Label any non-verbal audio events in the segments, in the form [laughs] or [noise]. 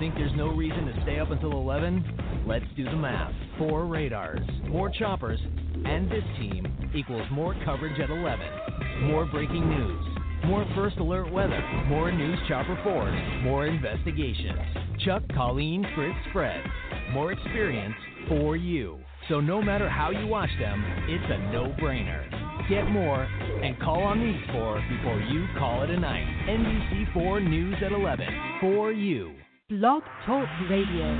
Think there's no reason to stay up until 11? Let's do the math. Four radars, more choppers, and this team equals more coverage at 11. More breaking news, more first alert weather, more news chopper force, more investigations. Chuck, Colleen, Fritz, Fred. More experience for you. So no matter how you watch them, it's a no-brainer. Get more and call on these four before you call it a night. NBC4 News at 11 for you. Blog Talk Radio.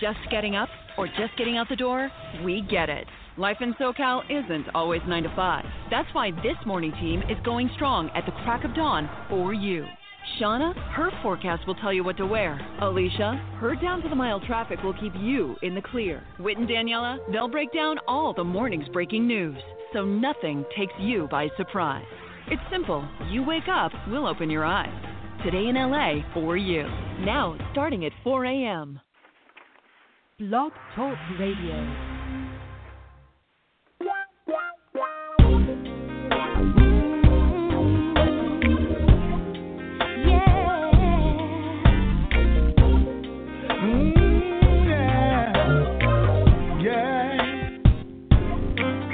Just getting up or just getting out the door? We get it. Life in SoCal isn't always 9 to 5. That's why this morning team is going strong at the crack of dawn for you. Shauna, her forecast will tell you what to wear. Alicia, her down to the mile traffic will keep you in the clear. Whit and Daniela, they'll break down all the morning's breaking news so nothing takes you by surprise. It's simple. You wake up, we'll open your eyes. Today in LA for you. Now, starting at 4 a.m. Blog Talk Radio.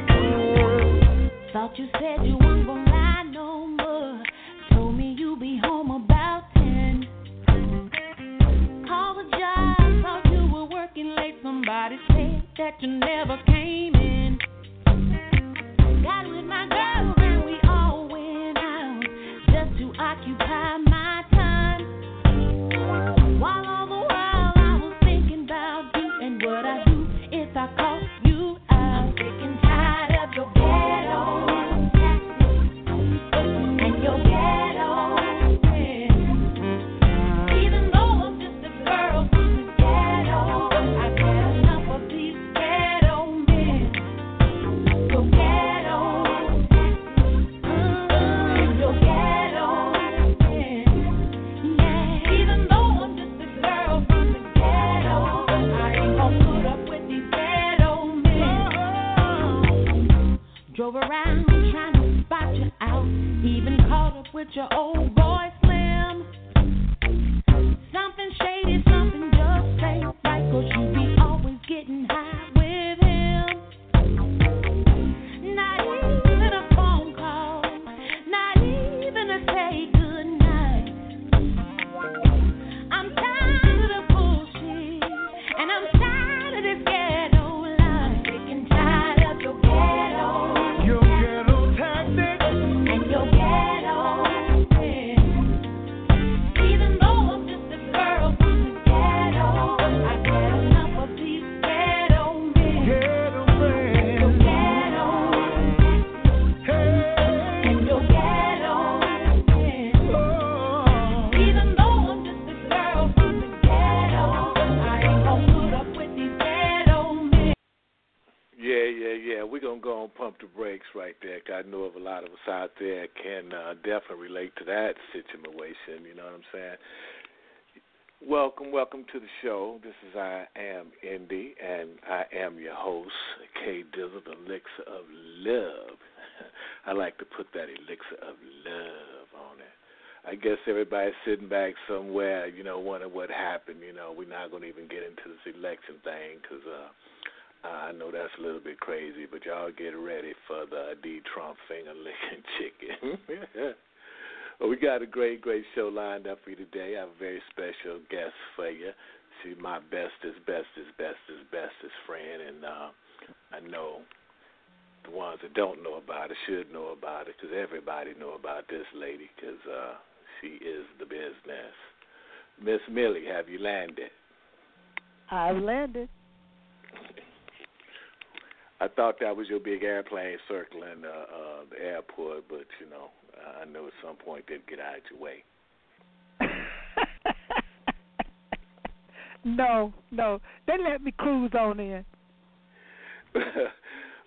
Mm, Thought you said you that you never came in. Got with my girls and we all went out just to occupy Welcome, welcome to the show. This is I Am Indy, and I am your host, K Dizzle, the elixir of love. [laughs] I like to put that elixir of love on it. I guess everybody's sitting back somewhere, you know, wondering what happened. You know, we're not going to even get into this election thing because uh, I know that's a little bit crazy, but y'all get ready for the D. Trump finger licking [laughs] chicken. [laughs] well, we got a great, great show lined up for you today. I have a very special guest for you. She's my bestest, bestest, bestest, bestest friend, and uh, I know the ones that don't know about it should know about it because everybody know about this lady because uh, she is the business. Miss Millie, have you landed? I've landed. I thought that was your big airplane circling uh, uh, the airport, but you know, I know at some point they'd get out of your way. [laughs] no, no. They let me cruise on in. [laughs]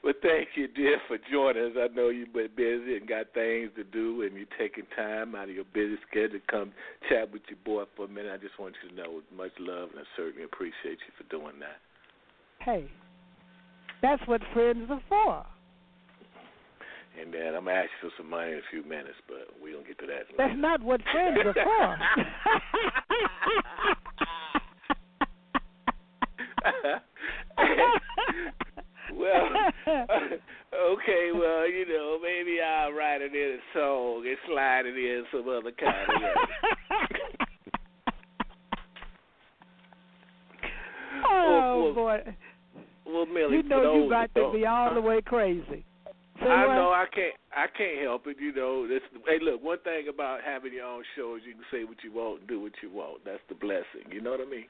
well, thank you, dear, for joining us. I know you've been busy and got things to do, and you're taking time out of your busy schedule to come chat with your boy for a minute. I just want you to know with much love, and I certainly appreciate you for doing that. Hey, that's what friends are for. And then I'm gonna ask you for some money in a few minutes, but we don't get to that. Later. That's not what friends are for. [laughs] well, [laughs] okay, well, you know, maybe I'll write it in a song and slide it in some other kind of. Way. [laughs] oh, oh boy. boy. Well, Millie, You know you got to be all the way crazy. Say I what? know I can't I can't help it, you know. This hey look, one thing about having your own show is you can say what you want do what you want. That's the blessing. You know what I mean?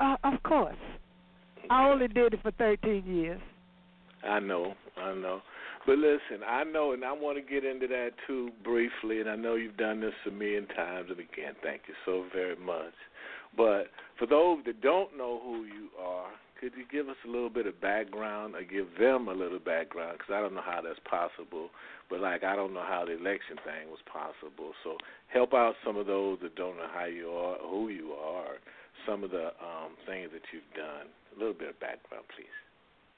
Uh, of course. I only did it for 13 years. I know, I know. But listen, I know and I want to get into that too briefly and I know you've done this a million times and again, thank you so very much. But for those that don't know who you are, could you give us a little bit of background or give them a little background? Because I don't know how that's possible. But like, I don't know how the election thing was possible. So help out some of those that don't know how you are, who you are, some of the um, things that you've done. A little bit of background, please.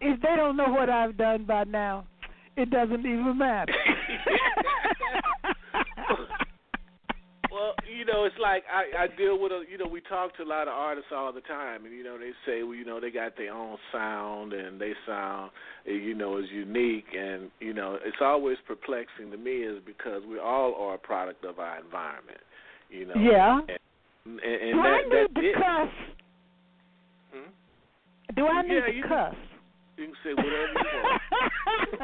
If they don't know what I've done by now, it doesn't even matter. [laughs] Well, you know, it's like I, I deal with a, you know, we talk to a lot of artists all the time, and you know, they say, well, you know, they got their own sound and they sound, you know, is unique, and you know, it's always perplexing to me is because we all are a product of our environment, you know. Yeah. And, and, and Do I that, need that's to it. cuss? Hmm? Do I need Yeah, to you can- cuss? You can say whatever you want.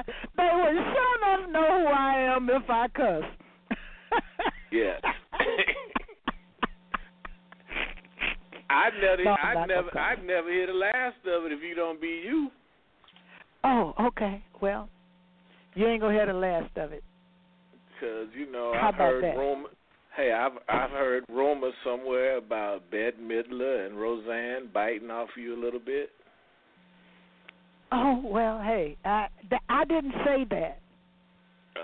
[laughs] they would sure enough know who I am if I cuss. Yes. I never, No, I never, I never hear the last of it if you don't be you. oh, okay. Well, you ain't gonna hear the last of it. Because you know How I've heard that? rumor. Hey, I've I've heard rumors somewhere about Bette Midler and Roseanne biting off you a little bit. Oh well, hey, I th- I didn't say that.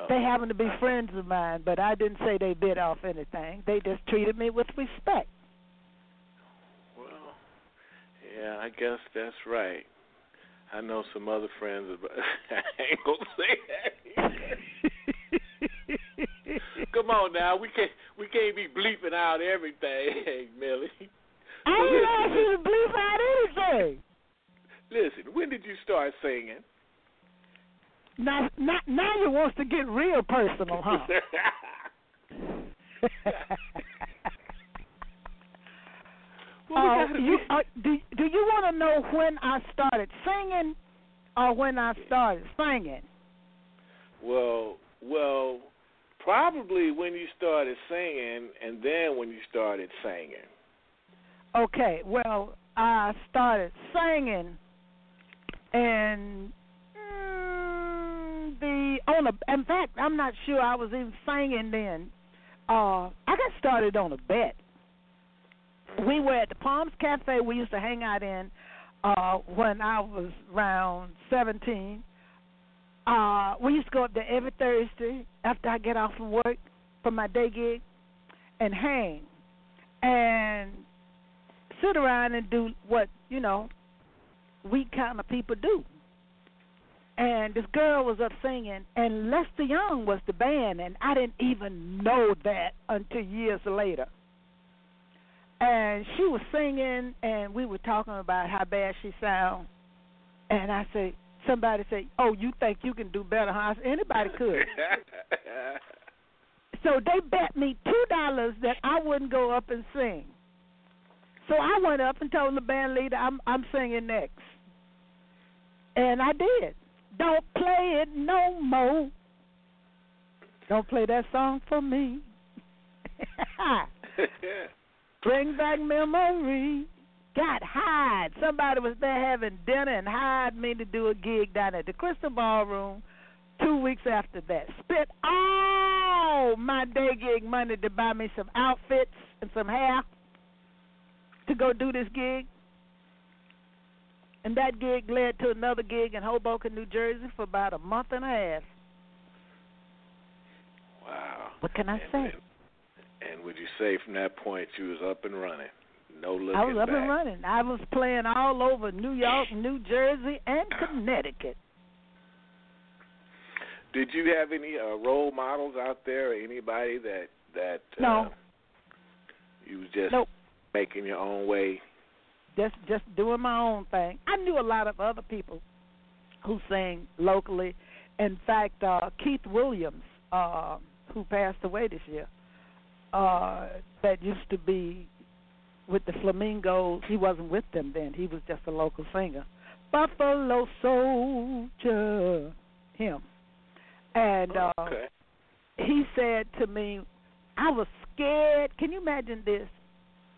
They happen to be friends of mine, but I didn't say they bit off anything. They just treated me with respect. Well, yeah, I guess that's right. I know some other friends. About, [laughs] I ain't gonna say that. [laughs] Come on now, we can't we can't be bleeping out everything, [laughs] Millie. I ain't asked you to bleep out anything. Listen, when did you start singing? Now, now, now you wants to get real personal, huh? [laughs] Well, Uh, you, uh, do do you want to know when I started singing, or when I started singing? Well, well, probably when you started singing, and then when you started singing. Okay, well, I started singing, and the on a. In fact, I'm not sure I was even singing then. Uh, I got started on a bet. We were at the Palms Cafe. We used to hang out in uh, when I was around 17. Uh, we used to go up there every Thursday after I get off from work from my day gig and hang and sit around and do what you know we kind of people do. And this girl was up singing, and Lester Young was the band, and I didn't even know that until years later. And she was singing, and we were talking about how bad she sound. And I said, somebody said, "Oh, you think you can do better, huh?" Said, Anybody could. [laughs] So they bet me two dollars that I wouldn't go up and sing. So I went up and told the band leader I'm I'm singing next. And I did. Don't play it no more. Don't play that song for me. [laughs] Bring back memory. Got hired. Somebody was there having dinner and hired me to do a gig down at the Crystal Ballroom two weeks after that. Spent all my day gig money to buy me some outfits and some hair to go do this gig. And that gig led to another gig in Hoboken, New Jersey for about a month and a half. wow. What can I And- say? And, and would you say from that point you was up and running? No looking I was up back. and running. I was playing all over New York, New Jersey, and Connecticut. Did you have any uh, role models out there, or anybody that that uh, No. you was just Nope. making your own way? Just just doing my own thing. I knew a lot of other people who sang locally. In fact, uh Keith Williams, uh who passed away this year. Uh, that used to be with the Flamingos. He wasn't with them then. He was just a local singer. Buffalo Soldier, him. And uh, okay. he said to me, I was scared. Can you imagine this?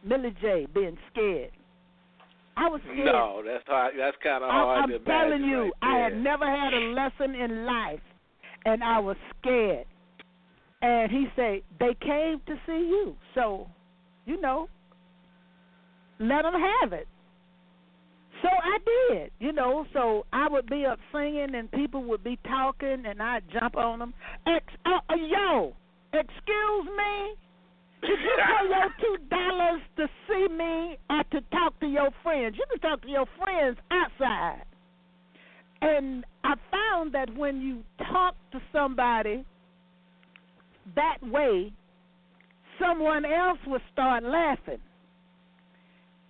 Millie J being scared. I was scared. No, that's hard. That's kind of I, hard I'm to telling you, right I had never had a lesson in life, and I was scared. And he said they came to see you, so you know, let them have it. So I did, you know. So I would be up singing, and people would be talking, and I'd jump on them. Ex- uh, uh, yo, excuse me. Did you [laughs] pay your two dollars to see me or to talk to your friends? You can talk to your friends outside. And I found that when you talk to somebody that way, someone else would start laughing.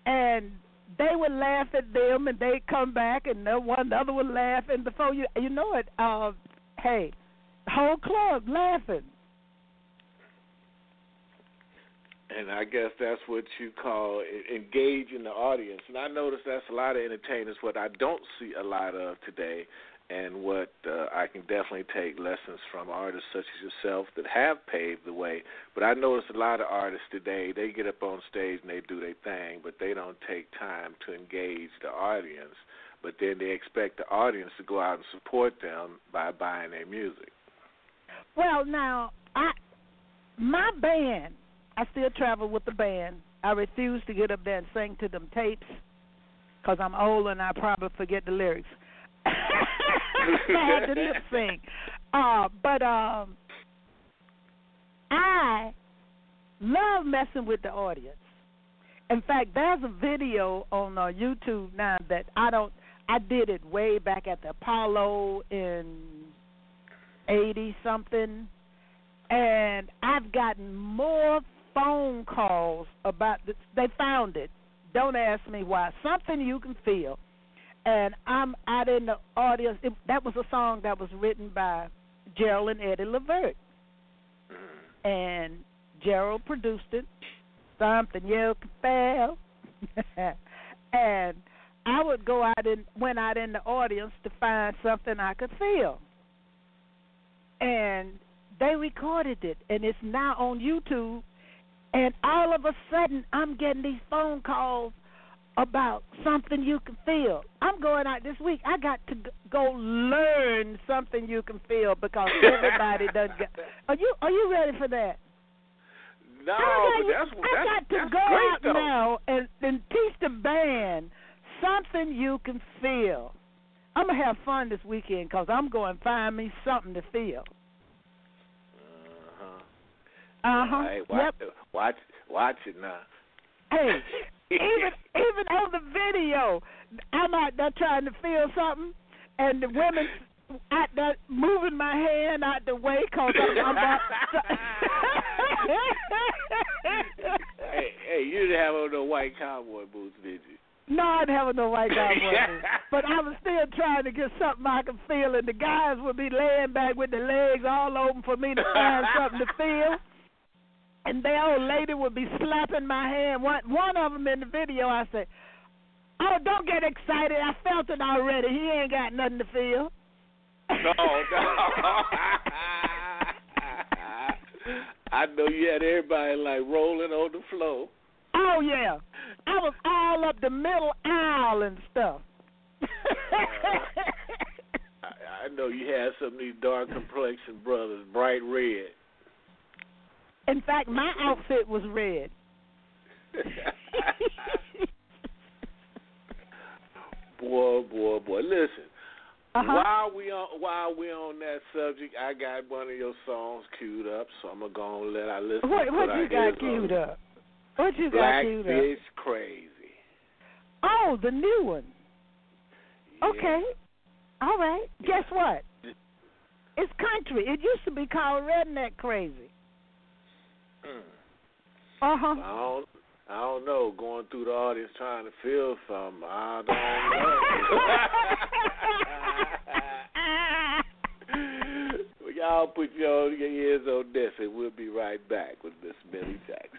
And they would laugh at them and they'd come back and one other would laugh and before you you know it, uh hey, whole club laughing. And I guess that's what you call e- engaging the audience. And I notice that's a lot of entertainers. What I don't see a lot of today, and what uh, I can definitely take lessons from artists such as yourself that have paved the way. But I notice a lot of artists today, they get up on stage and they do their thing, but they don't take time to engage the audience. But then they expect the audience to go out and support them by buying their music. Well, now I my band, I still travel with the band. I refuse to get up there and sing to them tapes because I'm old and I probably forget the lyrics. [laughs] I had to lip sync. Uh, but um, I love messing with the audience. In fact, there's a video on uh, YouTube now that I don't. I did it way back at the Apollo in eighty something, and I've gotten more phone calls about this. They found it. Don't ask me why. Something you can feel. And I'm out in the audience. It, that was a song that was written by Gerald and Eddie Levert, mm-hmm. and Gerald produced it. Something you can feel. [laughs] and I would go out and went out in the audience to find something I could feel and they recorded it and it's now on YouTube and all of a sudden I'm getting these phone calls about something you can feel. I'm going out this week. I got to go learn something you can feel because [laughs] everybody does get Are you are you ready for that? No, I but got, that's I got to go out though. now and, and teach the band something you can feel. I'm gonna have fun this weekend because I'm going to find me something to feel. Uh-huh. Uh. All right, watch, Yep. watch, watch it now. Hey, [laughs] even even on the video, I'm out there trying to feel something, and the women out there moving my hand out the way because I'm, I'm about. [laughs] [laughs] hey, hey, you didn't have on no white cowboy boots, did you? No, I didn't have no white guy boots, but I was still trying to get something I could feel, and the guys would be laying back with their legs all open for me to find something to feel. And the old lady would be slapping my hand. One one of them in the video, I said, "Oh, don't get excited. I felt it already. He ain't got nothing to feel." No, no. [laughs] [laughs] I know you had everybody like rolling on the floor. Oh yeah, I was all up the middle aisle and stuff. [laughs] I, I know you had some of these dark complexion brothers, bright red. In fact, my outfit was red. [laughs] boy, boy, boy. Listen, Uh-huh. while we on while we on that subject, I got one of your songs queued up, so I'm gonna go and let our listeners What what you got queued on. up? What you got Black queued up? Fish Crazy. Oh, the new one. Yeah. Okay. All right. Guess what? It's country. It used to be called redneck crazy. Mm. Uh huh. I don't, I don't know. Going through the audience trying to feel something. I don't know. [laughs] [laughs] y'all put your, ears on this, and we'll be right back with Miss Millie Jackson.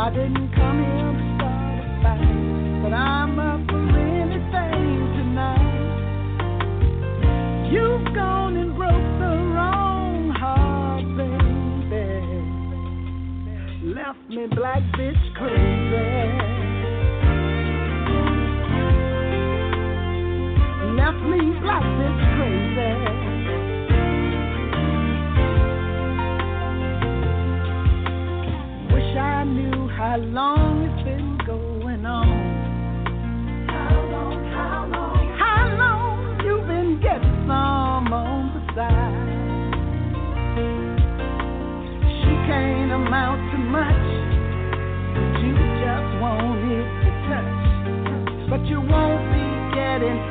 I didn't come here to start a fight, but I'm up for anything tonight. You've gone and broke the wrong heart, baby. Left me black bitch crazy. Left me black. How long it's been going on? How long, how long? How long you been getting some on the side? She can't amount to much, but you just want it to touch. But you won't be getting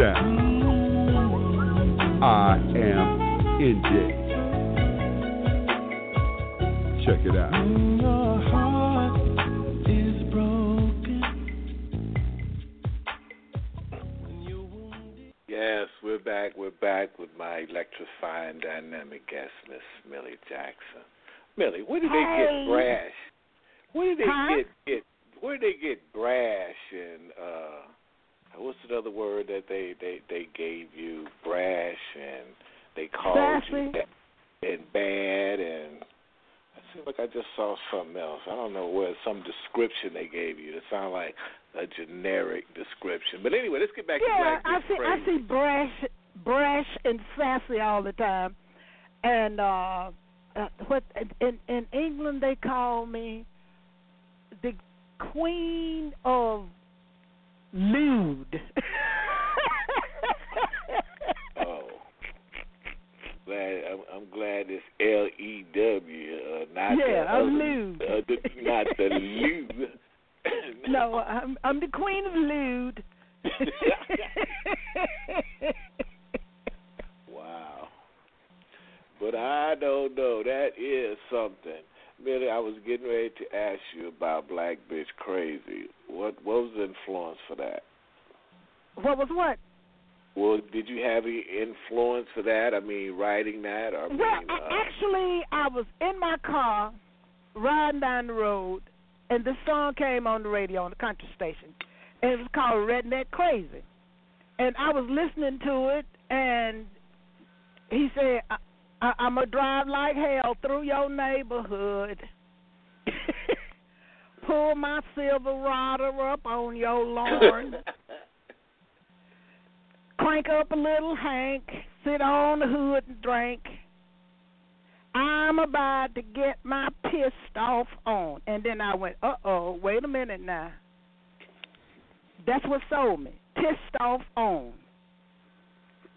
down. I am NJ. Check it out. Yes, we're back. We're back with my electrifying dynamic guest, Miss Millie Jackson. Millie, where did hey. they get brash? Where did they huh? get get? Where did they get brash and uh what's the other word that they they they gave you? Brash and they called Sassy. you and bad and. I seem like I just saw something else. I don't know where some description they gave you. It sounded like a generic description. But anyway, let's get back Yeah, to Black I see. I see brash, brash and sassy all the time, and uh, uh what in in England they call me the queen of lewd. [laughs] Oh, glad I'm, I'm glad it's L E W, uh, not Yeah, the I'm lewd. Uh, the, not the lewd. [laughs] no, I'm I'm the queen of lewd. [laughs] wow. But I don't know. That is something. Millie, I was getting ready to ask you about Black Bitch Crazy. What what was the influence for that? what was what? Well, did you have any influence for that? I mean, writing that, or Well, a- uh, actually, I was in my car riding down the road, and this song came on the radio on the country station, and it was called "Redneck Crazy," and I was listening to it, and he said, I, "I'm gonna drive like hell through your neighborhood." [laughs] Pull my Silverado up on your lawn. [laughs] crank up a little Hank, sit on the hood and drink. I'm about to get my pissed off on. And then I went, uh oh, wait a minute now. That's what sold me. Pissed off on.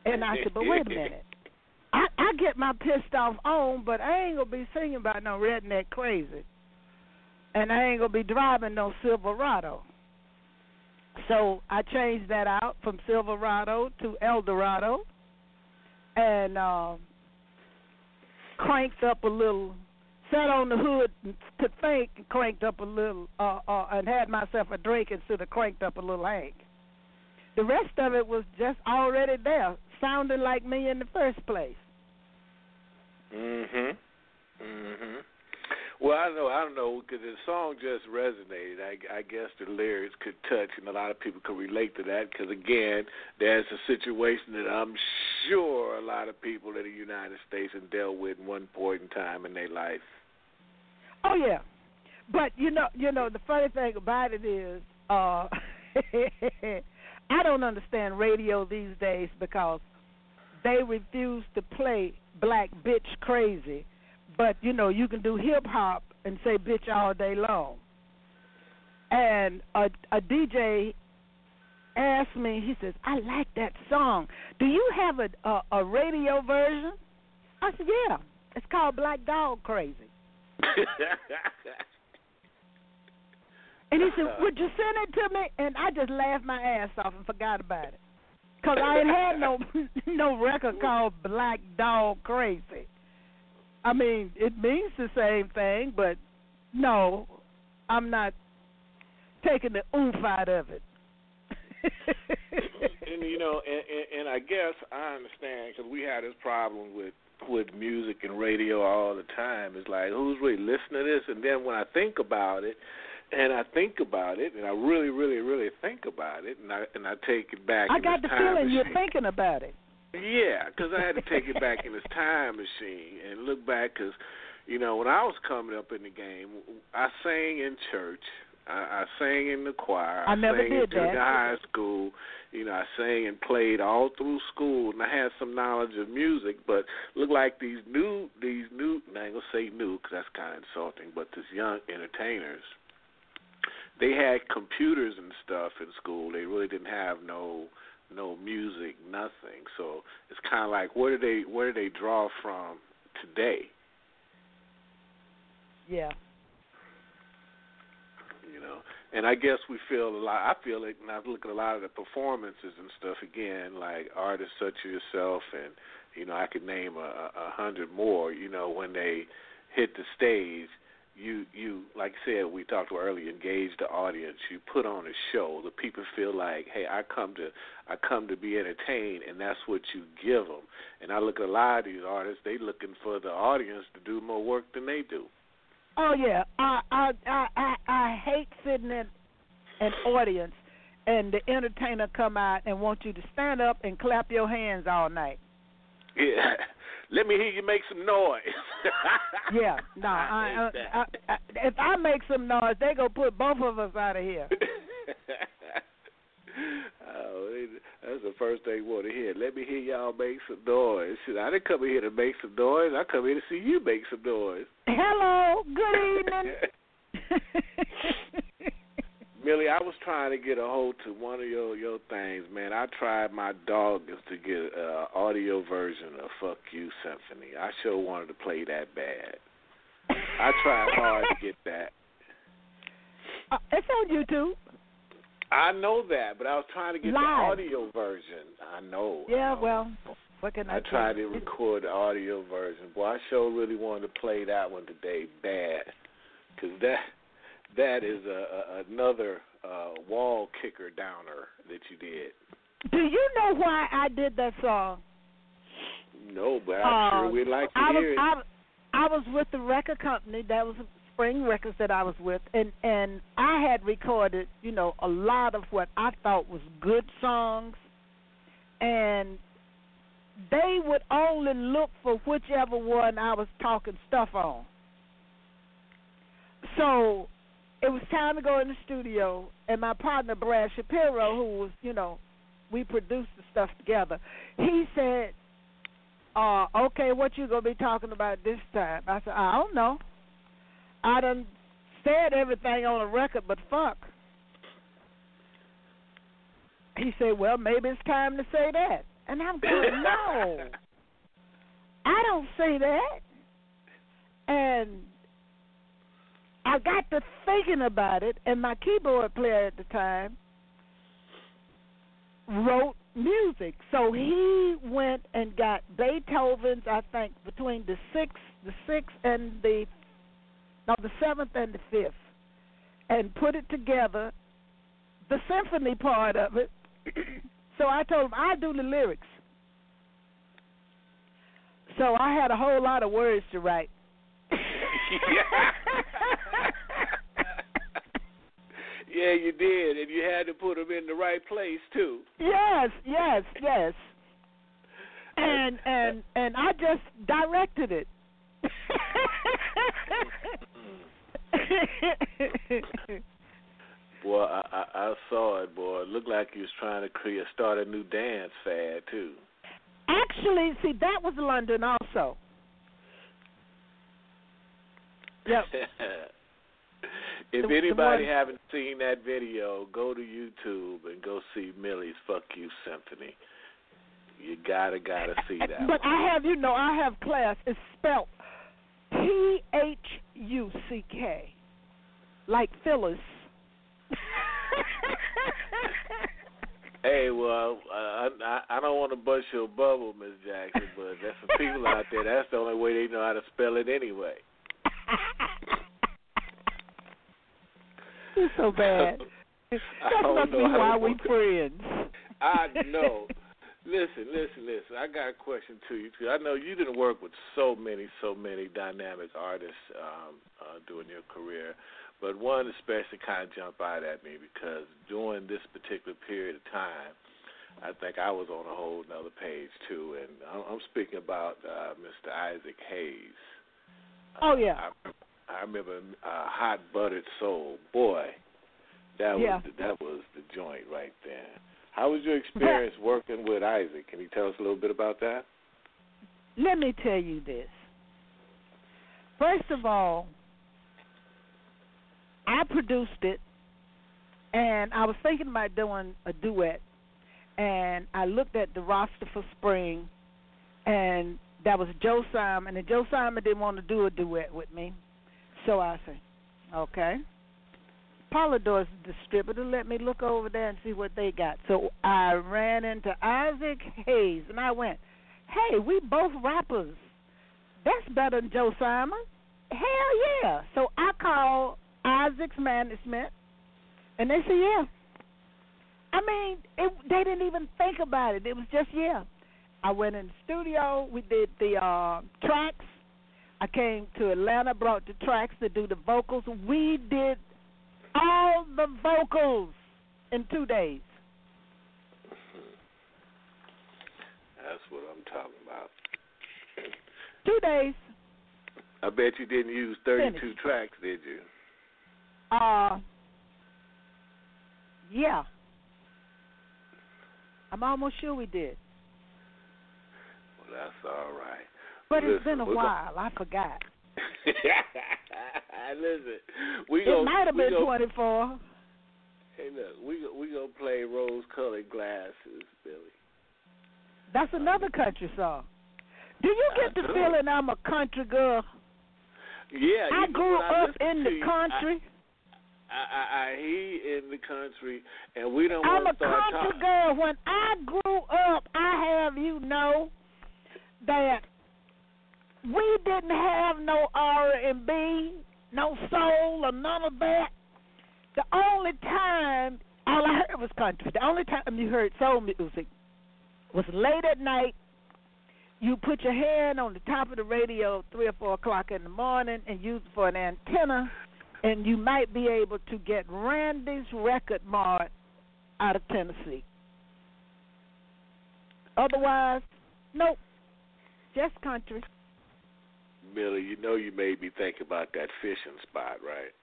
And I said, but wait a minute. I, I get my pissed off on, but I ain't gonna be singing about no redneck crazy. And I ain't gonna be driving no Silverado. So I changed that out from Silverado to Eldorado, and uh, cranked up a little. Sat on the hood to think, and cranked up a little, uh, uh, and had myself a drink instead of cranked up a little Hank. The rest of it was just already there, sounding like me in the first place. Mhm. Mhm. Well, I know, I don't know, because the song just resonated. I, I guess the lyrics could touch, and a lot of people could relate to that. Because again, there's a situation that I'm sure a lot of people in the United States have dealt with in one point in time in their life. Oh yeah, but you know, you know, the funny thing about it is, uh [laughs] I don't understand radio these days because they refuse to play black bitch crazy, but you know, you can do hip hop and say bitch all day long. And a a DJ asked me, he says, "I like that song. Do you have a a, a radio version?" I said, "Yeah. It's called Black Dog Crazy." [laughs] And he said, uh. "Would you send it to me?" And I just laughed my ass off and forgot about it, cause I ain't had no [laughs] no record called Black Dog Crazy. I mean, it means the same thing, but no, I'm not taking the oomph out of it. [laughs] and you know, and, and, and I guess I understand because we had this problem with with music and radio all the time. It's like who's really listening to this? And then when I think about it, and I think about it, and I really, really, really think about it, and I and I take it back. I got the feeling you're thinking about it. Yeah, because I had to take it back in this [laughs] time machine and look back. Because you know, when I was coming up in the game, I sang in church. I, I sang in the choir. I never sang did in that. high school. You know, I sang and played all through school, and I had some knowledge of music. But look like these new, these new. And I ain't gonna say new because that's kind of insulting. But these young entertainers, they had computers and stuff in school. They really didn't have no no music, nothing. So it's kind of like where do they where do they draw from today? Yeah. You know, and I guess we feel a lot. I feel it, and I look at a lot of the performances and stuff again, like artists such as yourself, and you know, I could name a, a a hundred more. You know, when they hit the stage, you you like I said we talked about earlier, engage the audience. You put on a show. The people feel like, hey, I come to I come to be entertained, and that's what you give them. And I look at a lot of these artists; they looking for the audience to do more work than they do. Oh yeah, I I I I, I hate sitting in an audience and the entertainer come out and want you to stand up and clap your hands all night. Yeah. [laughs] Let me hear you make some noise. [laughs] Yeah, no, I, I, uh, I, I, if I make some noise, they gonna put both of us out of here. [laughs] oh, that's the first thing you want to hear. Let me hear y'all make some noise. Shit, I didn't come here to make some noise. I come here to see you make some noise. Hello, good evening. Millie, I was trying to get a hold to one of your your things, man. I tried my doggest to get an audio version of "Fuck You" Symphony. I sure wanted to play that bad. I tried hard to get that. Uh, it's on YouTube. I know that, but I was trying to get Live. the audio version. I know. Yeah, know. well, what can I, I tried to record the audio version. Boy, I sure really wanted to play that one today bad, because that that is a, a another uh, wall kicker downer that you did. Do you know why I did that song? No, but I'm Uh, sure we'd like to I was, it. I, I was with the record company. That was Spring Records that I was with, and and I had recorded, you know, a lot of what I thought was good songs, and they would only look for whichever one I was talking stuff on. So it was time to go in the studio, and my partner Brad Shapiro, who was, you know, we produced the stuff together. He said, uh, okay, what you gonna be talking about this time? I said, I don't know. I done said everything on the record, but fuck. He said, well, maybe it's time to say that. And I'm going, no, [laughs] I don't say that. And I got to thinking about it, and my keyboard player at the time wrote music. So he went and got Beethoven's, I think, between the sixth, the sixth and the no, the seventh and the fifth, and put it together, the symphony part of it. [clears throat] so I told him I do the lyrics. So I had a whole lot of words to write. [laughs] [laughs] yeah, you did, and you had to put them in the right place too. Yes, yes, [laughs] yes. And and and I just directed it. [laughs] Boy, I, I I saw it, boy. It looked like you was trying to create start a new dance fad too. Actually, see that was London also. Yep. [laughs] if The- the anybody one- haven't seen that video, go to YouTube and go see Millie's "Fuck You" Symphony. You gotta gotta see that. But one. I have, you know, I have class. It's spelled P H U C K, like Phyllis. [laughs] Hey, well, uh, I I don't want to bust your bubble, Miss Jackson, but there's some people out there. That's the only way they know how to spell it anyway. [laughs] You're so bad. That must be why we friends. I [laughs] know. Listen, listen, listen. I got a question to you. Too. I know you didn't work with so many, so many dynamic artists um, uh, during your career, but one especially kind of jumped out at me because during this particular period of time, I think I was on a whole another page too, and I'm, I'm speaking about uh, Mr. Isaac Hayes. Oh, yeah. I, I remember uh, Hot Buttered Soul. Boy, that Yeah. was that was the joint right there. How was your experience working with Isaac? Can you tell us a little bit about that? Let me tell you this. First of all, I produced it, and I was thinking about doing a duet, and I looked at the roster for spring, and that was Joe Simon, and Joe Simon didn't want to do a duet with me, so I said, okay. Polydor's distributor let me look over there and see what they got. So I ran into Isaac Hayes, and I went, hey, we both rappers. That's better than Joe Simon. Hell yeah. So I called Isaac's management, and they said, yeah. I mean, it, they didn't even think about it. It was just, yeah. I went in the studio. We did the uh, tracks. I came to Atlanta, brought the tracks to do the vocals. We did all the vocals in two days. That's what I'm talking about. Two days. I bet you didn't use 32 Finished. tracks, did you? Uh, yeah. I'm almost sure we did, Well, that's all right. But it's Listen, been a while. I forgot. [laughs] Listen, we It gonna, might have been gonna, 24. Hey, look, we go- we gonna play rose-colored glasses, Millie. That's another country song. Do you get the feeling I'm a country girl? Yeah, I grew I up in the you, country. I, I, I you in the country, and we don't I'm a country talking. girl. When I grew up, I have you know that we didn't have no R and B, no soul, or none of that. The only time all I heard was country. The only time you heard soul music was late at night. You put your hand on the top of the radio three or four o'clock in the morning and use it for an antenna, and you might be able to get Randy's record mart out of Tennessee. Otherwise, nope, just country. Millie, you know you made me think about that fishing spot, right?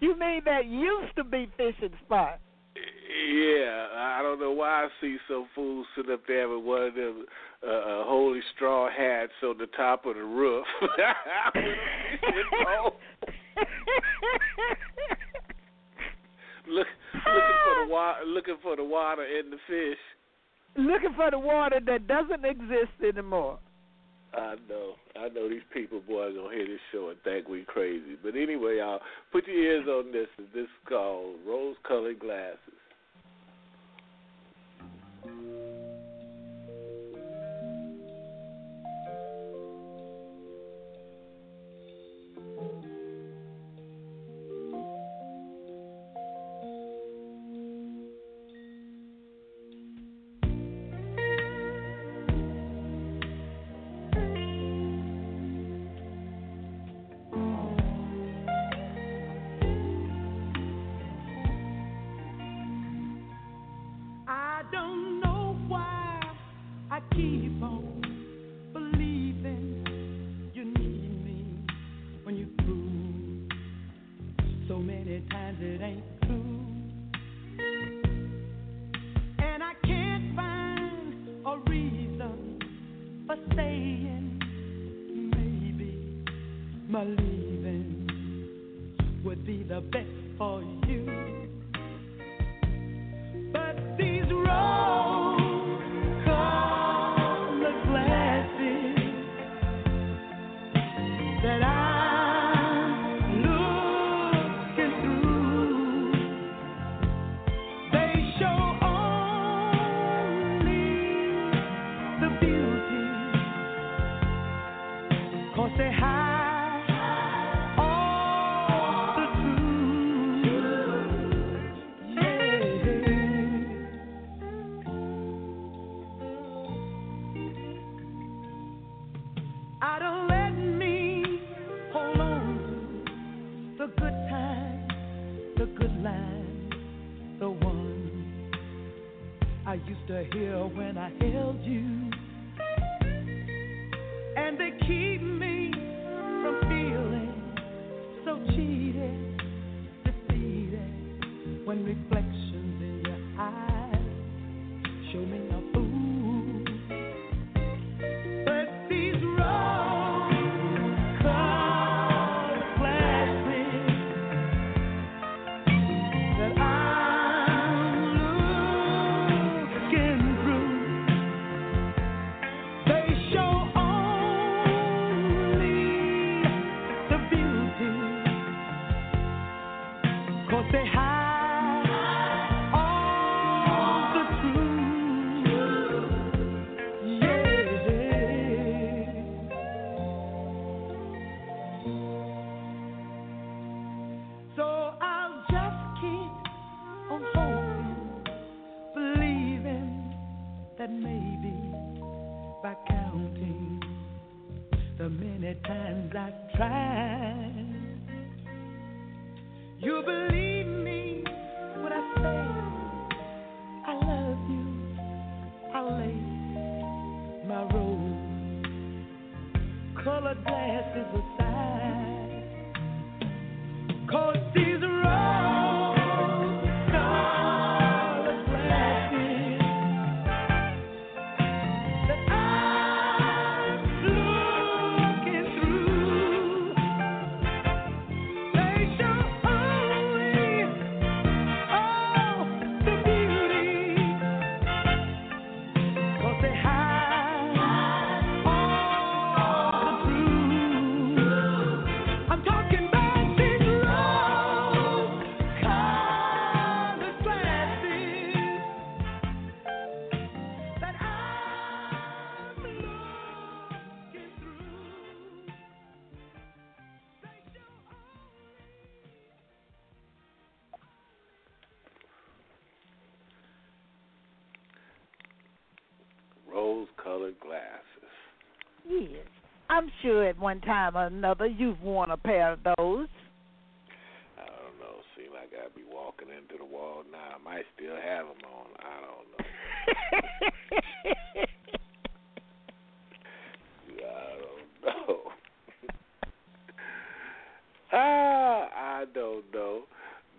you mean that used to be fishing spot? Yeah, I don't know why I see some fools sitting up there with one of them uh, uh, holy straw hats on the top of the roof. With a fishing pole. Look, looking for the water, looking for the water and the fish. Looking for the water that doesn't exist anymore. I know, I know these people, boy, are gonna hear this show and think we crazy. But anyway, y'all, put your ears on this. This is called rose-colored glasses. At one time or another you've worn a pair of those. I don't know. Seem like I'd be walking into the wall now. I might still have them on. I don't know. [laughs] I don't know. [laughs] ah, I don't know.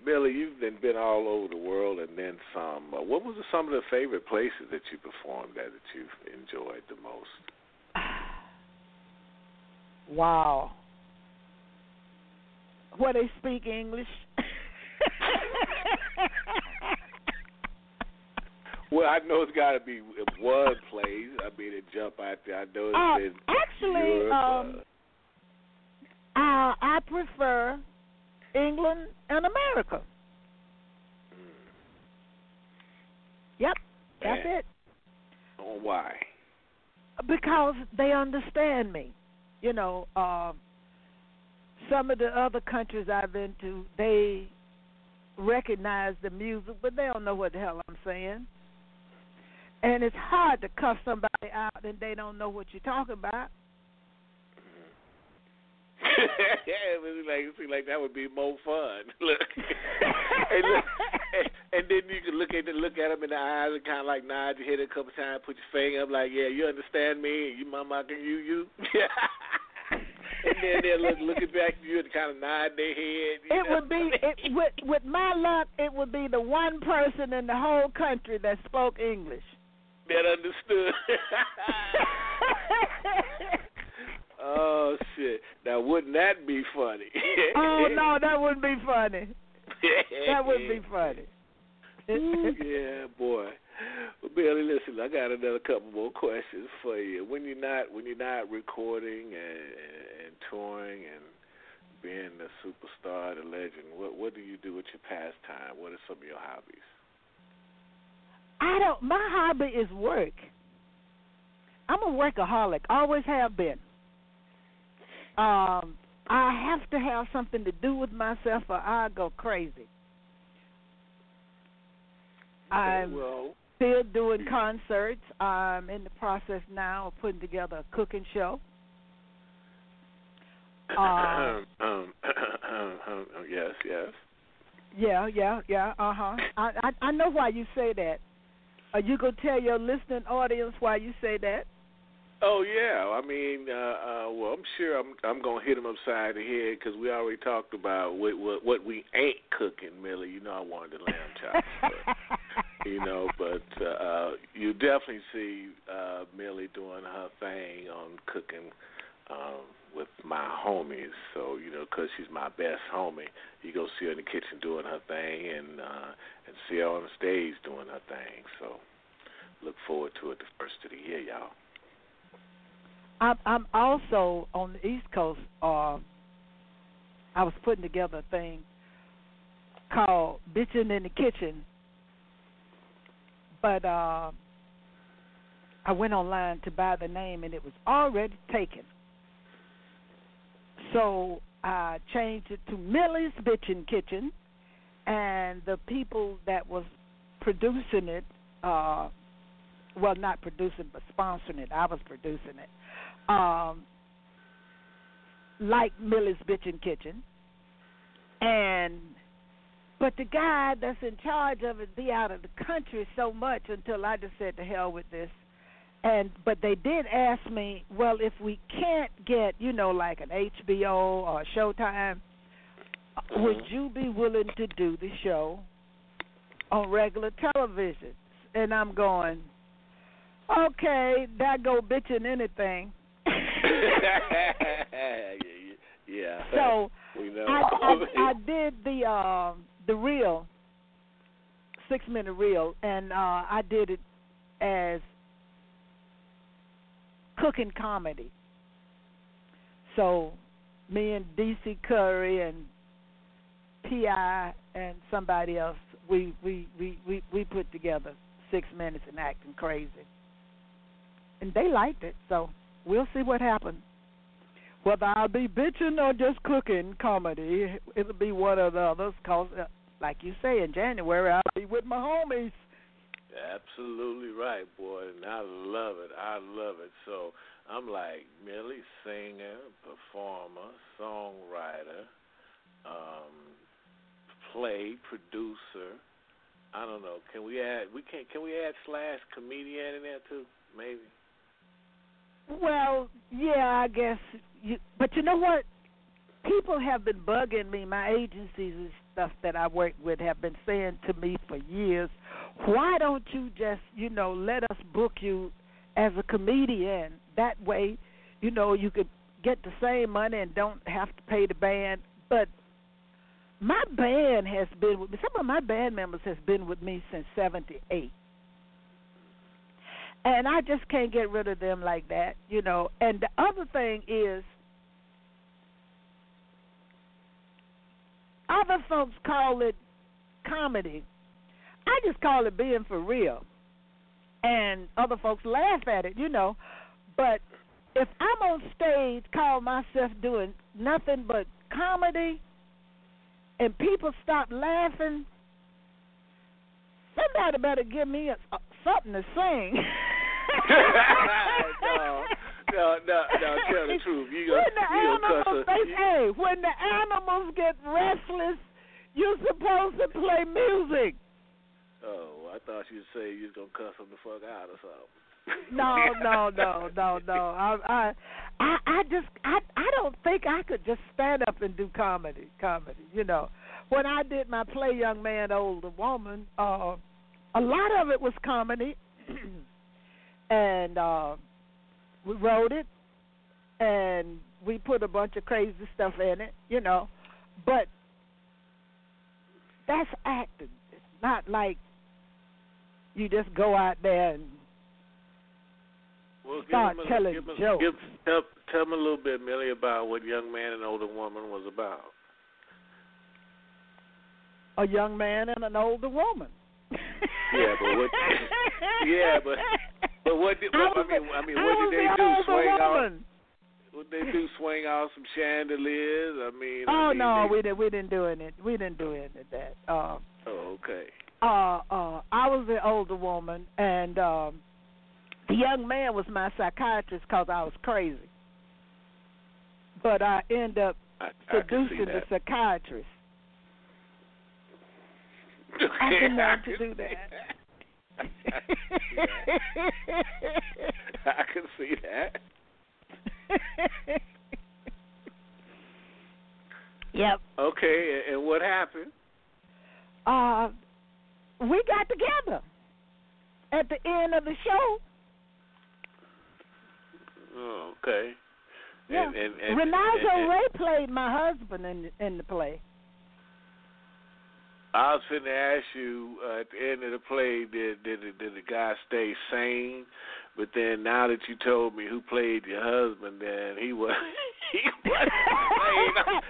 Millie, you've been been all over the world and then some. Uh, what was some of the favorite places that you performed at that you've enjoyed the most? Wow. Where they speak English. [laughs] Well, I know it's got to be one place. I mean, it jump out there. I know it's Uh, actually, Europe, um, uh, I prefer England and America. Yep, that's it. uh, oh, why? Because they understand me. You know, uh, some of the other countries I've been to, they recognize the music, but they don't know what the hell I'm saying. And it's hard to cuss somebody out and they don't know what you're talking about. Yeah, [laughs] it was like it seemed like that would be more fun. [laughs] look, and look, and, and then you can look at the, look at them in the eyes and kind of like nod your head a couple times, put your finger up, like, yeah, you understand me, you mama can you you. [laughs] and then they're look looking back at you and kind of nod their head. It know? would be it, with with my luck. It would be the one person in the whole country that spoke English. that understood. Oh shit! Now wouldn't that be funny? oh no, that wouldn't be funny. That wouldn't be funny. Ooh, [laughs] yeah, boy. Well, Millie, listen, I got another couple more questions for you. When you're not when you're not recording and, and touring and being the superstar, the legend, what what do you do with your pastime? What are some of your hobbies? I don't. My hobby is work. I'm a workaholic. Always have been. Um, I have to have something to do with myself, or I go crazy. I'm well, still doing concerts. I'm in the process now of putting together a cooking show. [coughs] Uh, [coughs] um, [coughs] um, yes, yes. yeah, yeah, yeah. Uh huh. I, I I know why you say that. Are you gonna tell your listening audience why you say that? Oh yeah, I mean, uh, uh, well, I'm sure I'm I'm gonna hit him upside the head because we already talked about what, what what we ain't cooking, Millie. You know, I wanted the lamb chops, but, [laughs] you know, but uh, uh, you definitely see uh, Millie doing her thing on cooking um, with my homies. So you know, because she's my best homie, you go see her in the kitchen doing her thing, and uh, and see her on the stage doing her thing. So look forward to it the first of the year, y'all. I'm I'm also on the East Coast. Uh, I was putting together a thing called "Bitching in the Kitchen," but uh, I went online to buy the name, and it was already taken. So I changed it to Millie's Bitchin' Kitchen, and the people that was producing it, uh, well, not producing but sponsoring it. I was producing it um, like Millie's Bitchin' Kitchen, and but the guy that's in charge of it be out of the country so much until I just said to hell with this. And but they did ask me, well, if we can't get, you know, like an HBO or Showtime, would you be willing to do the show on regular television? And I'm going, okay, that go bitching anything. [laughs] yeah. So. I, I I [laughs] did the uh, the reel, six minute reel, and uh, I did it as cooking comedy. So me and DC Curry and Pi and somebody else, we we we we we put together six minutes and acting crazy, and they liked it. So we'll see what happens. Whether I'll be bitching or just cooking comedy, it'll be one or the others. Cause, uh, like you say, in January I'll be with my homies. Absolutely right, boy, and I love it. I love it. So I'm like Millie, singer, performer, songwriter, um, play producer. I don't know. Can we add? We can. Can we add slash comedian in there too? Maybe. Well, yeah, I guess. You, but you know what? People have been bugging me. My agencies and stuff that I work with have been saying to me for years, "Why don't you just, you know, let us book you as a comedian? That way, you know, you could get the same money and don't have to pay the band." But my band has been with me. Some of my band members has been with me since '78 and I just can't get rid of them like that, you know. And the other thing is, other folks call it comedy. I just call it being for real, and other folks laugh at it, you know. But if I'm on stage, call myself doing nothing but comedy, and people stop laughing, somebody better give me a, something to sing. [laughs] no, no, no, no. Tell the truth. You when gonna, the you animals, they you- say, when the animals get restless, you're supposed to play music. Oh, I thought you'd say you was gonna cuss them the fuck out or something. No, no, no, no, no. [laughs] I, I, I, I just, I, I don't think I could just stand up and do comedy, comedy. You know, when I did my play, young man, older woman, uh, a lot of it was comedy, [clears throat] and uh, we wrote it, and we put a bunch of crazy stuff in it. You know, but that's acting. It's not like you just go out there and Well, start a, telling give him, jokes. Give, tell, tell me a little bit, Millie, about what Young Man and Older Woman was about. a young man and an older woman. Yeah, but what? [laughs] yeah, but but what did? What, I, mean, I mean, what did they the do? Swing out? What they do? Swing out some chandeliers? I mean, I Oh mean, no, they, we didn't. We didn't do it. We didn't do any of that. Uh, Oh, okay. uh, uh, I was the older woman, and um, the young man was my psychiatrist because I was crazy. But I end up I, I seducing the psychiatrist. [laughs] I Okay, didn't want can to do that. [laughs] I can see that. yep. Okay, and, what happened? Uh, we got together at the end of the show. Oh, okay. Yeah. And, and, and, Ronaldo and- Ray played my husband in in the play. I was finna ask you uh, at the end of the play, did did the- did the guy stay sane? But then now that you told me who played your husband, then he was [laughs] he wasn't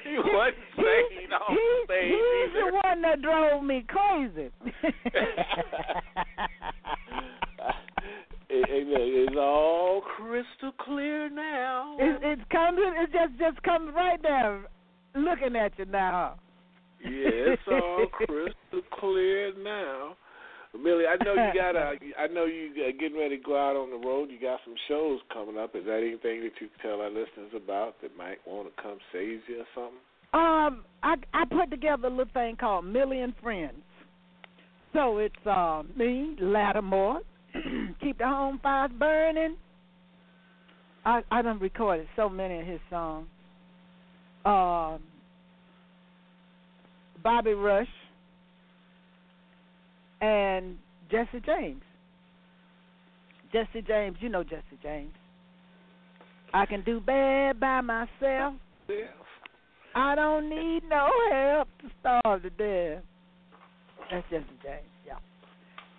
sane. He wasn't sane on he, stage he's either. the one that drove me crazy. [laughs] [laughs] it, it, it's all crystal clear now. it, it's coming. It just just comes right there, looking at you now. Yeah, it's all crystal clear now. Millie, I know you [laughs] got a. I know you uh, getting ready to go out on the road. You got some shows coming up. Is that anything that you can tell our listeners about that might want to come save you or something? Um, I I put together a little thing called Million Friends. So it's uh, me, Latimore, [clears throat] keep the home fires burning. I I done recorded so many of his songs. Um, Bobby Rush and Jesse James. Jesse James, you know Jesse James. I can do bad by myself. Yeah. I don't need no help to starve to death. That's Jesse James, yeah.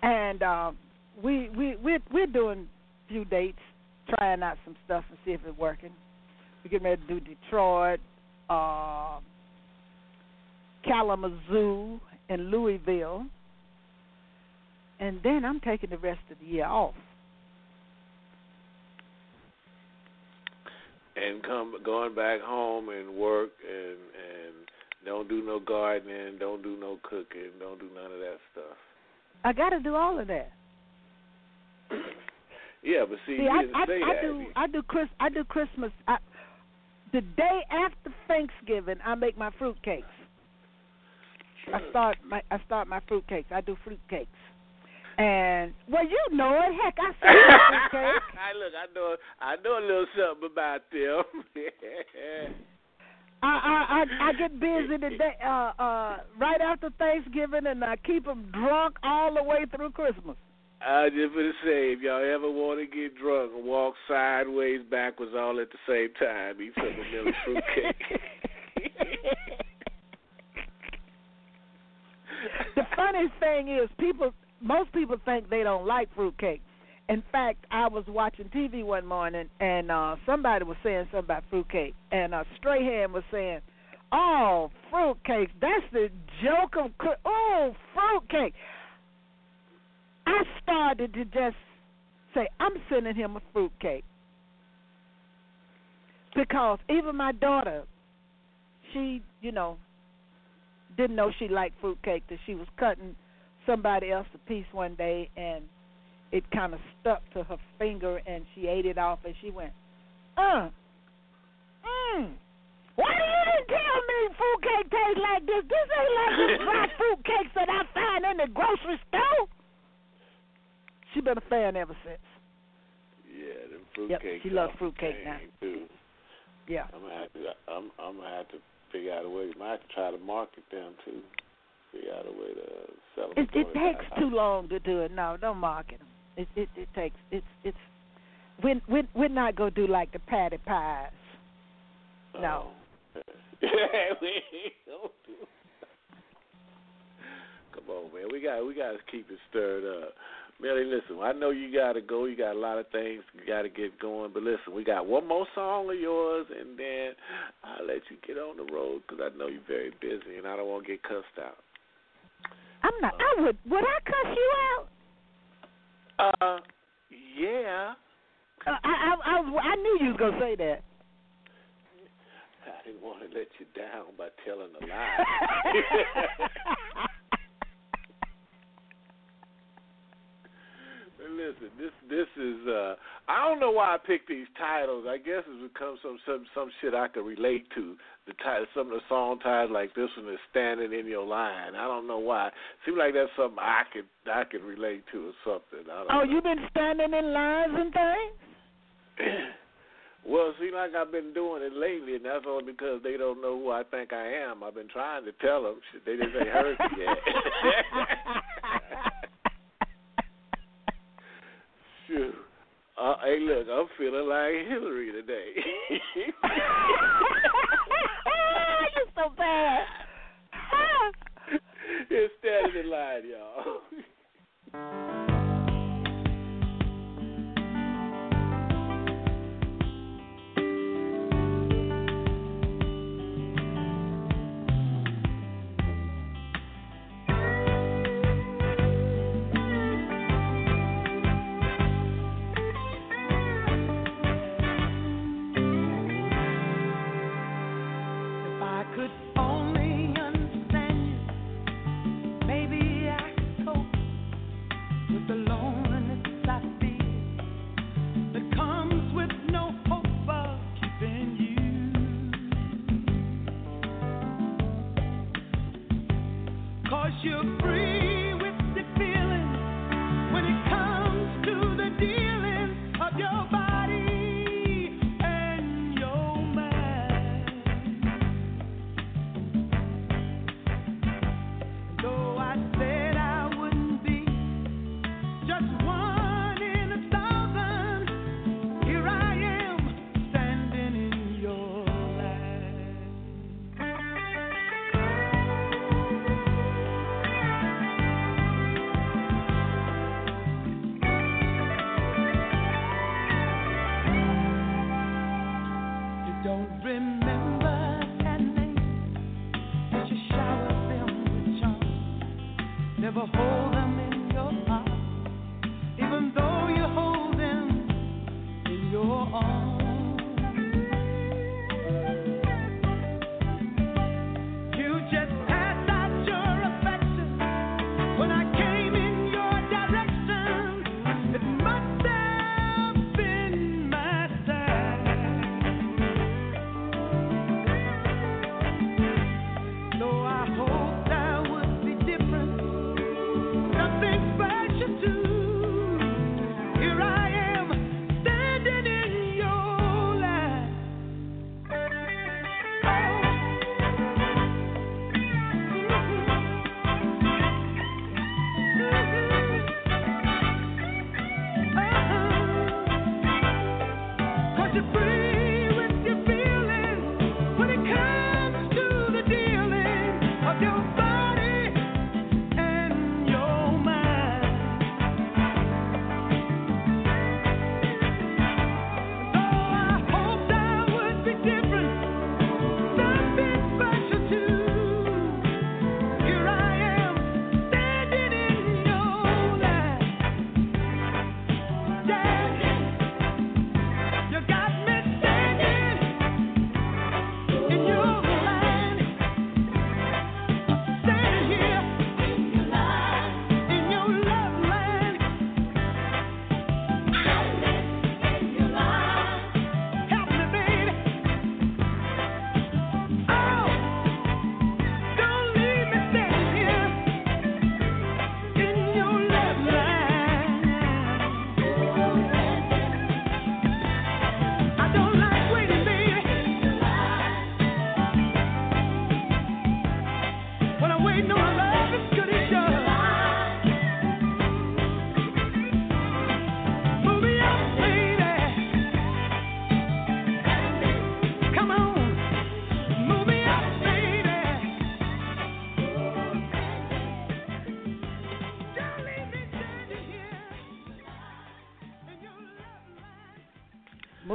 And um, we we we're we're doing a few dates, trying out some stuff and see if it's working. We're getting ready to do Detroit, uh, Kalamazoo, and Louisville, and then I'm taking the rest of the year off. And come going back home and work and and don't do no gardening, don't do no cooking, don't do none of that stuff. I got to do all of that. [coughs] Yeah, but see, See, you I, I, I that. do I do Chris I do Christmas. I, the day after Thanksgiving, I make my fruit cakes. I start my I start my fruit cakes. I do fruit cakes. And well, you know it. Heck, I see [laughs] fruit cakes. I look, I know, I know a little something about them. [laughs] I, I I I get busy today, uh uh right after Thanksgiving, and I keep them drunk all the way through Christmas. I just want to say, if y'all ever want to get drunk and walk sideways, backwards, all at the same time, eat some vanilla [laughs] fruit cake. The funniest thing is people most people think they don't like fruitcake. In fact, I was watching TV one morning and uh somebody was saying something about fruitcake and uh Strahan was saying, "Oh, fruitcake, that's the joke of oh, fruitcake." I started to just say, "I'm sending him a fruitcake." Because even my daughter, she, you know, didn't know she liked fruitcake that she was cutting somebody else a piece one day and it kind of stuck to her finger and she ate it off and she went, uh, mm. Why do you didn't tell me fruitcake tastes like this? This ain't like the [laughs] dry fruitcakes that I find in the grocery store. She been a fan ever since. yeah, them fruit Yep, she loves off fruit the cake now. Too. Yeah. I'm gonna have to. I'm. I'm gonna have to figure out a way. Might have try to market them too. Figure out a way to sell them. It it takes too long to do it. No, don't market them. It it it takes it's it's we're we're, we're not gonna do like the Patti pies. No. Oh, [laughs] we do. Come on, man. We got we got to keep it stirred up. Millie, listen. I know you got to go. You got a lot of things you got to get going. But listen, we got one more song of yours, and then I'll let you get on the road because I know you're very busy, and I don't want to get cussed out. I'm not. I would. Would I cuss you out? Uh, yeah. Uh, I, I I I knew you was gonna say that. I didn't want to let you down by telling a [laughs] lie. [laughs] Listen, this this is uh I don't know why I picked these titles. I guess it's because some some some shit I could relate to. The title, some of the song titles like this one is standing in your line. I don't know why. Seems like that's something I could I could relate to or something. I don't Oh, know. you been standing in lines and things? [clears throat] well, it seems like I've been doing it lately, and that's only because they don't know who I think I am. I've been trying to tell them. They just ain't heard me yet. [laughs] [laughs] Shoot. Uh, hey, look, I'm feeling like Hillary today. [laughs] [laughs]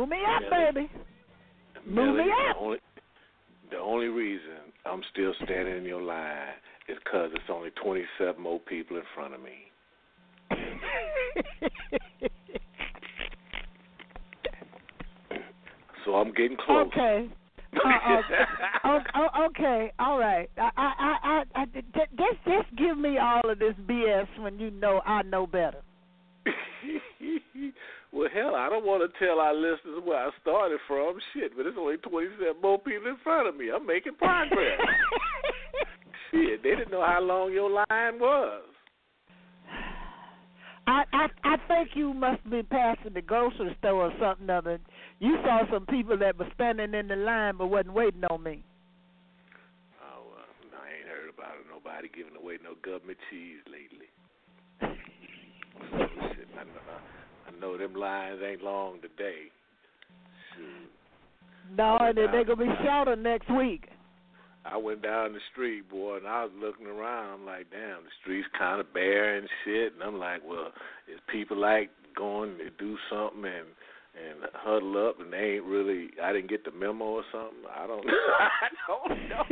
Move me up, baby. Move me up. The only, the only reason I'm still standing in your line is because it's only 27 more people in front of me. [laughs] so I'm getting close. Okay. Uh, [laughs] okay. All right. I, I, I, I, I, just, just give me all of this BS when you know I know better. Well, hell, I don't want to tell our listeners where I started from. Shit, but there's only 27 more people in front of me. I'm making progress. [laughs] Shit, they didn't know how long your line was. I, I I think you must be passing the grocery store or something other. You saw some people that were standing in the line but wasn't waiting on me. Oh, uh, I ain't heard about it. Nobody giving away no government cheese lately. [laughs] so, shit, I I know them lines ain't long today. Shoot. No, and they're gonna be shorter next week. I went down the street, boy, and I was looking around. I'm like, damn, the street's kind of bare and shit. And I'm like, well, is people like going to do something and and huddle up, and they ain't really. I didn't get the memo or something. I don't. [laughs] I don't know.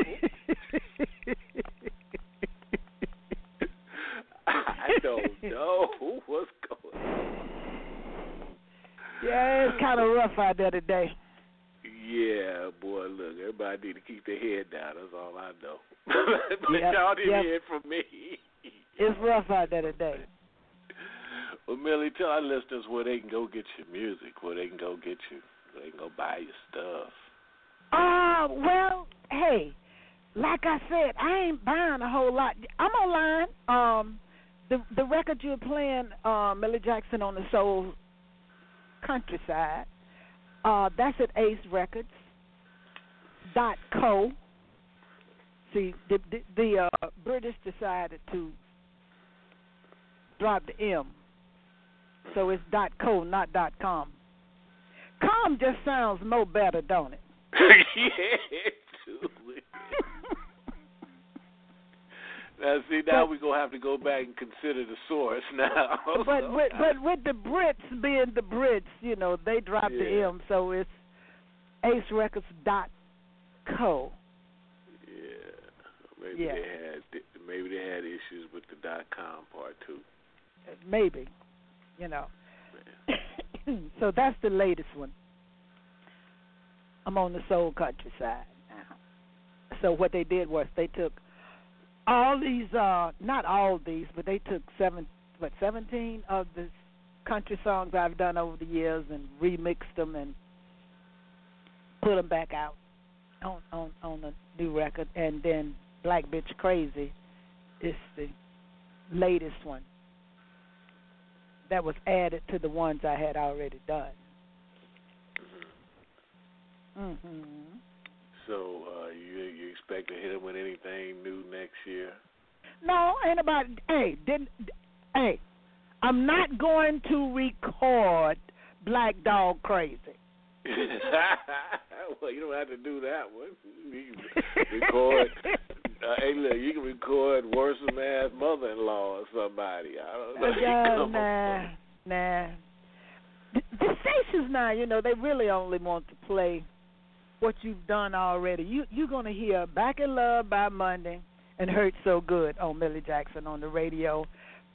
[laughs] I don't know what's going. on. Yeah, it's kind of rough out there today. Yeah, boy, look, everybody need to keep their head down. That's all I know. [laughs] but Yep, y'all didn't yep. hear it from me. It's rough out there today. Well, Millie, tell our listeners where they can go get your music, where they can go get you, where they can go buy your stuff. Uh, well, hey, like I said, I ain't buying a whole lot. I'm online. Um, the the record you're playing, uh, Millie Jackson on the Soul Countryside. Uh, that's at Ace Records. Dot co. See, the the, the uh, British decided to drop the M, so it's dot co, not dot com. Com just sounds more better, don't it? [laughs] yeah. Now, see, now we're gonna have to go back and consider the source [laughs] now. but [laughs] with, but with the Brits being the Brits, you know, they dropped the M, so it's acerecords dot co. yeah, maybe Yeah. they had maybe they had issues with the dot com part too. Maybe, you know. [coughs] so that's the latest one. I'm on the soul country side now. So what they did was they took all these, uh not all these, but they took seven, what, 17 of the country songs I've done over the years and remixed them and put them back out on on on the new record. And then Black Bitch Crazy is the latest one that was added to the ones I had already done. Mhm. So uh, you you expect to hit him with anything new next year? No, ain't about. Hey, didn't. Hey, I'm not going to record Black Dog Crazy. [laughs] well, you don't have to do that one. You can record. [laughs] uh, hey, look, you can record worse than ass mother-in-law or somebody. I don't know. [laughs] Yeah, Come nah, nah. The, the stations now, you know, they really only want to play what you've done already. You you're gonna hear "Back in Love" by Monday and "Hurt So Good" on Millie Jackson on the radio.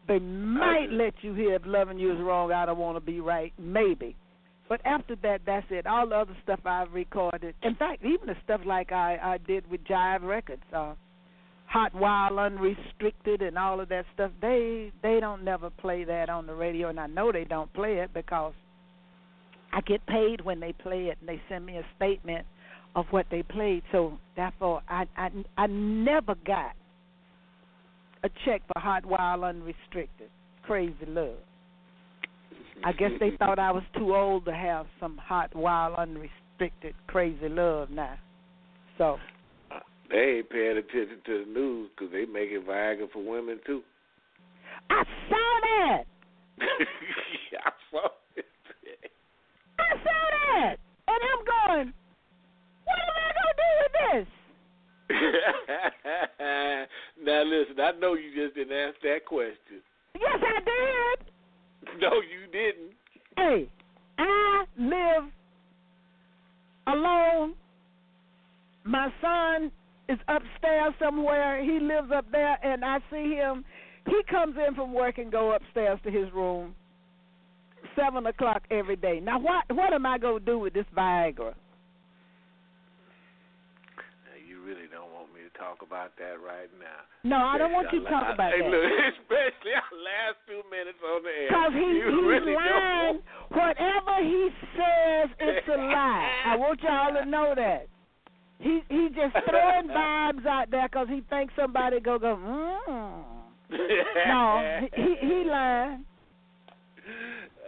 They might let you hear "If Loving You Is Wrong, I Don't Want to Be Right," maybe. But after that, that's it. All the other stuff I've recorded. In fact, even the stuff like I I did with Jive Records, uh, Hot Wild Unrestricted, and all of that stuff. They they don't never play that on the radio, and I know they don't play it because I get paid when they play it, and they send me a statement of what they played. So therefore, I I I never got a check for Hot Wild Unrestricted. Crazy Love. I guess they [laughs] thought I was too old to have some hot, wild, unrestricted, crazy love now. So, They ain't paying attention to the news because they making Viagra for women too. I saw that. [laughs] I saw it. I saw that. And I'm going, what am I going to do with this? [laughs] now listen, I know you just didn't ask that question. Yes, I did. [laughs] No, you didn't. Hey, I live alone. My son is upstairs somewhere. He lives up there, and I see him. He comes in from work and go upstairs to his room seven o'clock every day. Now, what what am I gonna do with this Viagra? Now, you really don't want me to talk about that right now. No, I don't want you to talk about that. Look, [laughs] especially our last two minutes on the air. Because he, he's really lying. Don't. Whatever he says, it's a lie. I want y'all to know that. He he just throwing [laughs] vibes out there because he thinks somebody go go. Mm. [laughs] No, he he, he lying.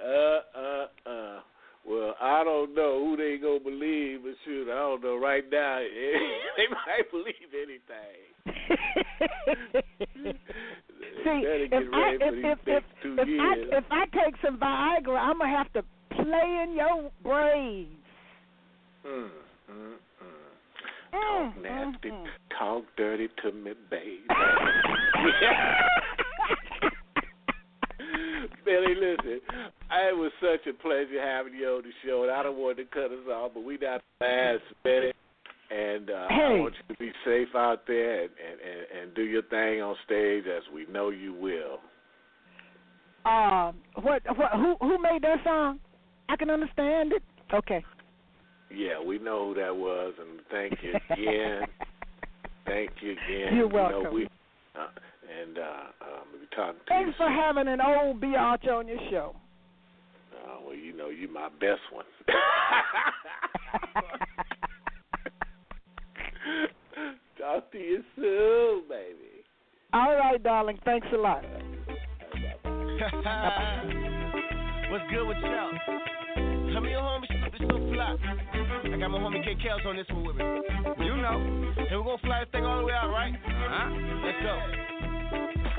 Uh, uh, uh. Well, I don't know who they gonna believe, but shoot, I don't know. Right now, [laughs] they might believe anything. [laughs] See, if I if if if, if I if I take some Viagra, I'm gonna have to play in your brains. Mm, mm, mm. Mm, Talk nasty, mm, mm. talk dirty to me, baby. [laughs] Millie, listen, it was such a pleasure having you on the show, and I don't want to cut us off, but we got the last minute, and uh, I want you to be safe out there and, and, and, do your thing on stage as we know you will. Uh, what what who who made that song? I can understand it. Okay. Yeah, we know who that was, and thank you [laughs] again. thank you again. You're You know, welcome. we, uh, and uh, um, we talking to Thanks you for having an old biatch on your show. Uh, well, you know, you're my best one. [laughs] Talk to you soon, baby. All right, darling. Thanks a lot. [laughs] What's good with y'all? Tell me your homie Snoop is so fly. I got my homie K Kels on this one with me. You know. And we're gonna fly this thing all the way out, right? Uh-huh. Let's go.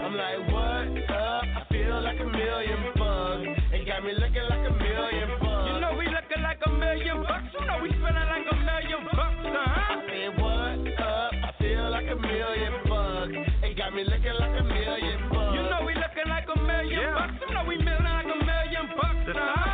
I'm like, what up? I feel like a million bucks. It got me looking like a million bucks. You know we looking like a million bucks. You know we spending like a million bucks, uh-huh. I said, what up? I feel like a million bucks. It got me looking like a million bucks. You know we looking like a million bucks. You know we feeling like a million bucks, uh-huh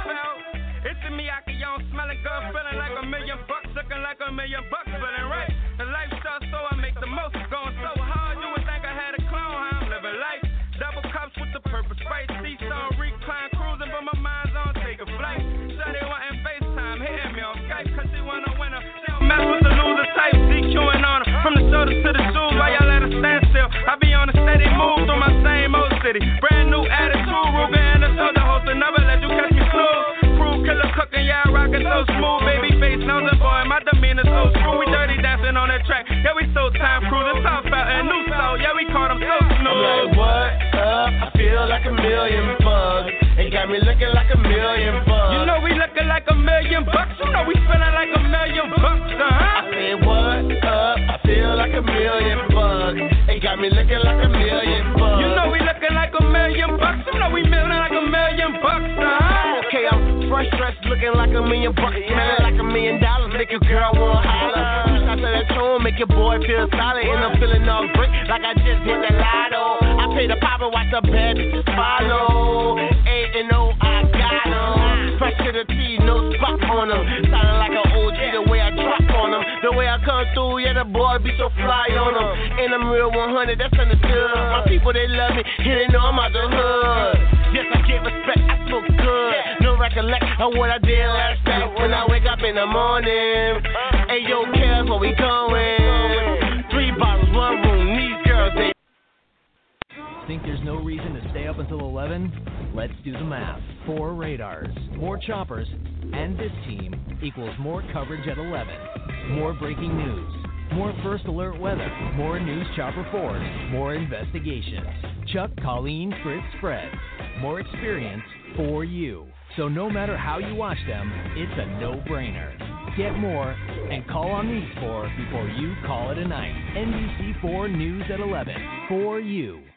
that feeling like a million bucks, looking like a million bucks, feeling right. The lifestyle, so I make the most. Going so hard, you would think I had a clone, how I'm living life. Double cups with the purpose, right? See, on recline, cruising, but my mind's on taking flight. Sunday wanting FaceTime, hitting me on Skype, cause she wanna win a. Mess with the loser type, DQing on. From the shoulders to the shoes, why y'all let a stand still? I be on a steady move through my same old city. Track. Yeah, we so time cruising, South out and New Soul. Yeah, we call them so I'm like, what up? I feel like a million bucks. It got me looking like a million bucks. You know we looking like a million bucks. You know we spending like a million bucks, uh-huh. I said, what up? I feel like a million bucks. It got me looking like a million bucks. You know we looking like a million bucks. You know we milling like a million bucks, uh-huh. Fresh dressed, looking like a million bucks, smelling like a million dollars, make your girl wanna holler. Uh-huh. Two shots of that tune, make your boy feel solid, and I'm feeling all great, like I just hit the lotto. I pay the pop and watch the bad bitches follow. Eight and O, I got 'em. Fresh to the T, no spot on 'em. Through, yeah, the boy be so fly on 'em. And I'm real 100, that's understood. My people, they love me, and they know I'm out the hood. Yes, I get respect, I smoke good. No recollect of what I did last night when I wake up in the morning. Hey, yo, cares where we going? Three bottles, one room. These girls, they. Think there's no reason to stay up until 11? Let's do the math. Four radars, more choppers, and this team equals more coverage at 11. More breaking news, more first alert weather, more news chopper force, more investigations. Chuck, Colleen, Fritz, Fred. More experience for you. So no matter how you watch them, it's a no-brainer. Get more and call on these four before you call it a night. NBC4 News at 11 for you.